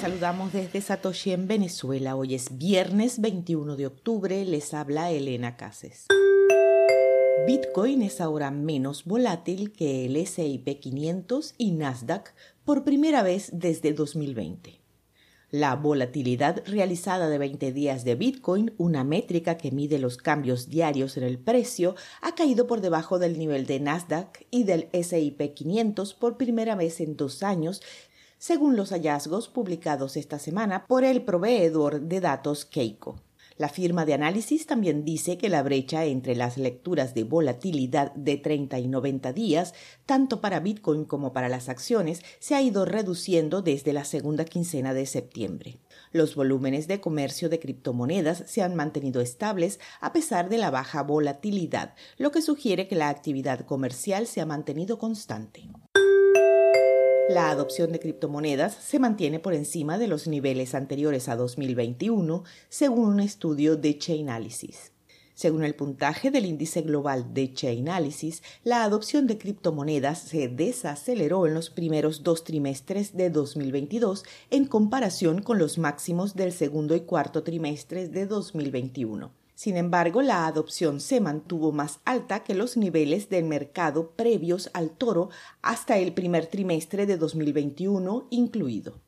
Saludamos desde Satoshi en Venezuela. Hoy es viernes 21 de octubre. Les habla Elena Cases. Bitcoin es ahora menos volátil que el SIP 500 y Nasdaq por primera vez desde 2020. La volatilidad realizada de 20 días de Bitcoin, una métrica que mide los cambios diarios en el precio, ha caído por debajo del nivel de Nasdaq y del SIP 500 por primera vez en dos años, según los hallazgos publicados esta semana por el proveedor de datos Keiko. La firma de análisis también dice que la brecha entre las lecturas de volatilidad de 30 y 90 días, tanto para Bitcoin como para las acciones, se ha ido reduciendo desde la segunda quincena de septiembre. Los volúmenes de comercio de criptomonedas se han mantenido estables a pesar de la baja volatilidad, lo que sugiere que la actividad comercial se ha mantenido constante. La adopción de criptomonedas se mantiene por encima de los niveles anteriores a 2021, según un estudio de Chainalysis. Según el puntaje del índice global de Chainalysis, la adopción de criptomonedas se desaceleró en los primeros dos trimestres de 2022 en comparación con los máximos del segundo y cuarto trimestres de 2021. Sin embargo, la adopción se mantuvo más alta que los niveles del mercado previos al toro hasta el primer trimestre de 2021 incluido.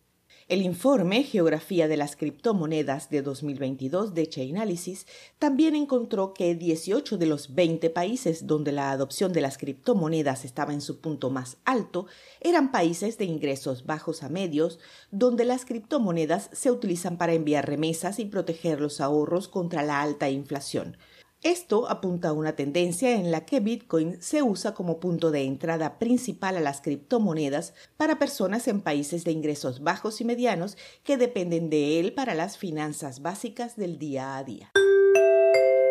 El informe Geografía de las criptomonedas de 2022 de Chainalysis también encontró que 18 de los 20 países donde la adopción de las criptomonedas estaba en su punto más alto eran países de ingresos bajos a medios, donde las criptomonedas se utilizan para enviar remesas y proteger los ahorros contra la alta inflación, esto apunta a una tendencia en la que Bitcoin se usa como punto de entrada principal a las criptomonedas para personas en países de ingresos bajos y medianos que dependen de él para las finanzas básicas del día a día.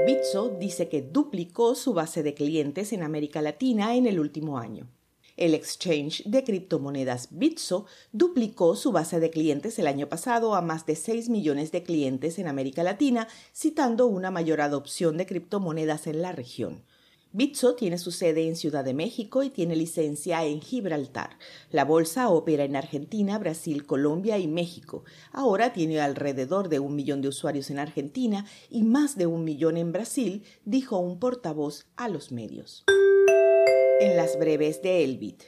Bitso dice que duplicó su base de clientes en América Latina en el último año. El exchange de criptomonedas Bitso duplicó su base de clientes el año pasado a más de 6 millones de clientes en América Latina, citando una mayor adopción de criptomonedas en la región. Bitso tiene su sede en Ciudad de México y tiene licencia en Gibraltar. La bolsa opera en Argentina, Brasil, Colombia y México. Ahora tiene alrededor de un millón de usuarios en Argentina y más de un millón en Brasil, dijo un portavoz a los medios en las breves de Elbit.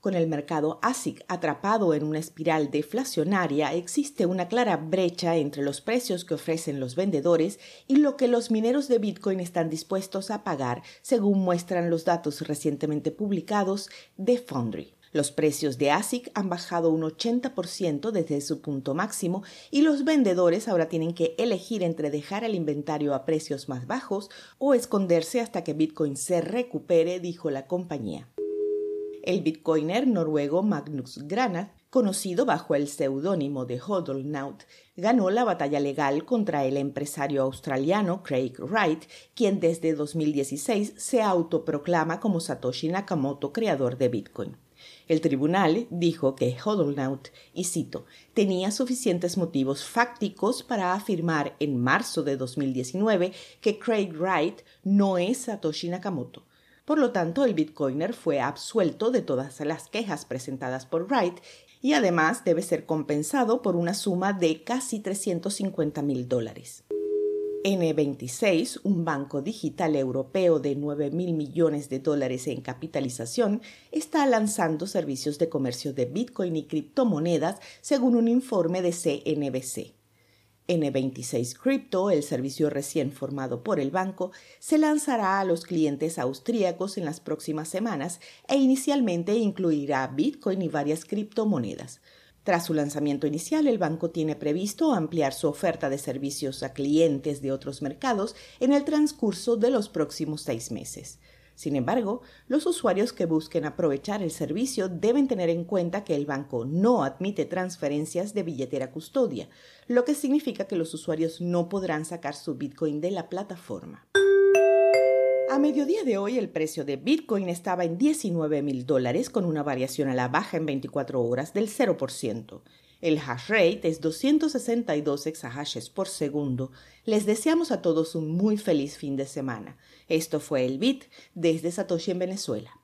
Con el mercado ASIC atrapado en una espiral deflacionaria, existe una clara brecha entre los precios que ofrecen los vendedores y lo que los mineros de Bitcoin están dispuestos a pagar, según muestran los datos recientemente publicados de Foundry. Los precios de ASIC han bajado un 80% desde su punto máximo y los vendedores ahora tienen que elegir entre dejar el inventario a precios más bajos o esconderse hasta que Bitcoin se recupere, dijo la compañía. El bitcoiner noruego Magnus Granat, conocido bajo el seudónimo de Hodlnaut, ganó la batalla legal contra el empresario australiano Craig Wright, quien desde 2016 se autoproclama como Satoshi Nakamoto, creador de Bitcoin. El tribunal dijo que Hodlnaut, y cito, tenía suficientes motivos fácticos para afirmar en marzo de 2019 que Craig Wright no es Satoshi Nakamoto. Por lo tanto, el bitcoiner fue absuelto de todas las quejas presentadas por Wright y además debe ser compensado por una suma de casi 350 mil dólares. N26, un banco digital europeo de 9 mil millones de dólares en capitalización, está lanzando servicios de comercio de Bitcoin y criptomonedas según un informe de CNBC. N26 Crypto, el servicio recién formado por el banco, se lanzará a los clientes austríacos en las próximas semanas e inicialmente incluirá Bitcoin y varias criptomonedas. Tras su lanzamiento inicial, el banco tiene previsto ampliar su oferta de servicios a clientes de otros mercados en el transcurso de los próximos seis meses. Sin embargo, los usuarios que busquen aprovechar el servicio deben tener en cuenta que el banco no admite transferencias de billetera custodia, lo que significa que los usuarios no podrán sacar su Bitcoin de la plataforma. A mediodía de hoy el precio de Bitcoin estaba en 19 mil dólares con una variación a la baja en 24 horas del 0%. El hash rate es 262 exahashes por segundo. Les deseamos a todos un muy feliz fin de semana. Esto fue el Bit desde Satoshi en Venezuela.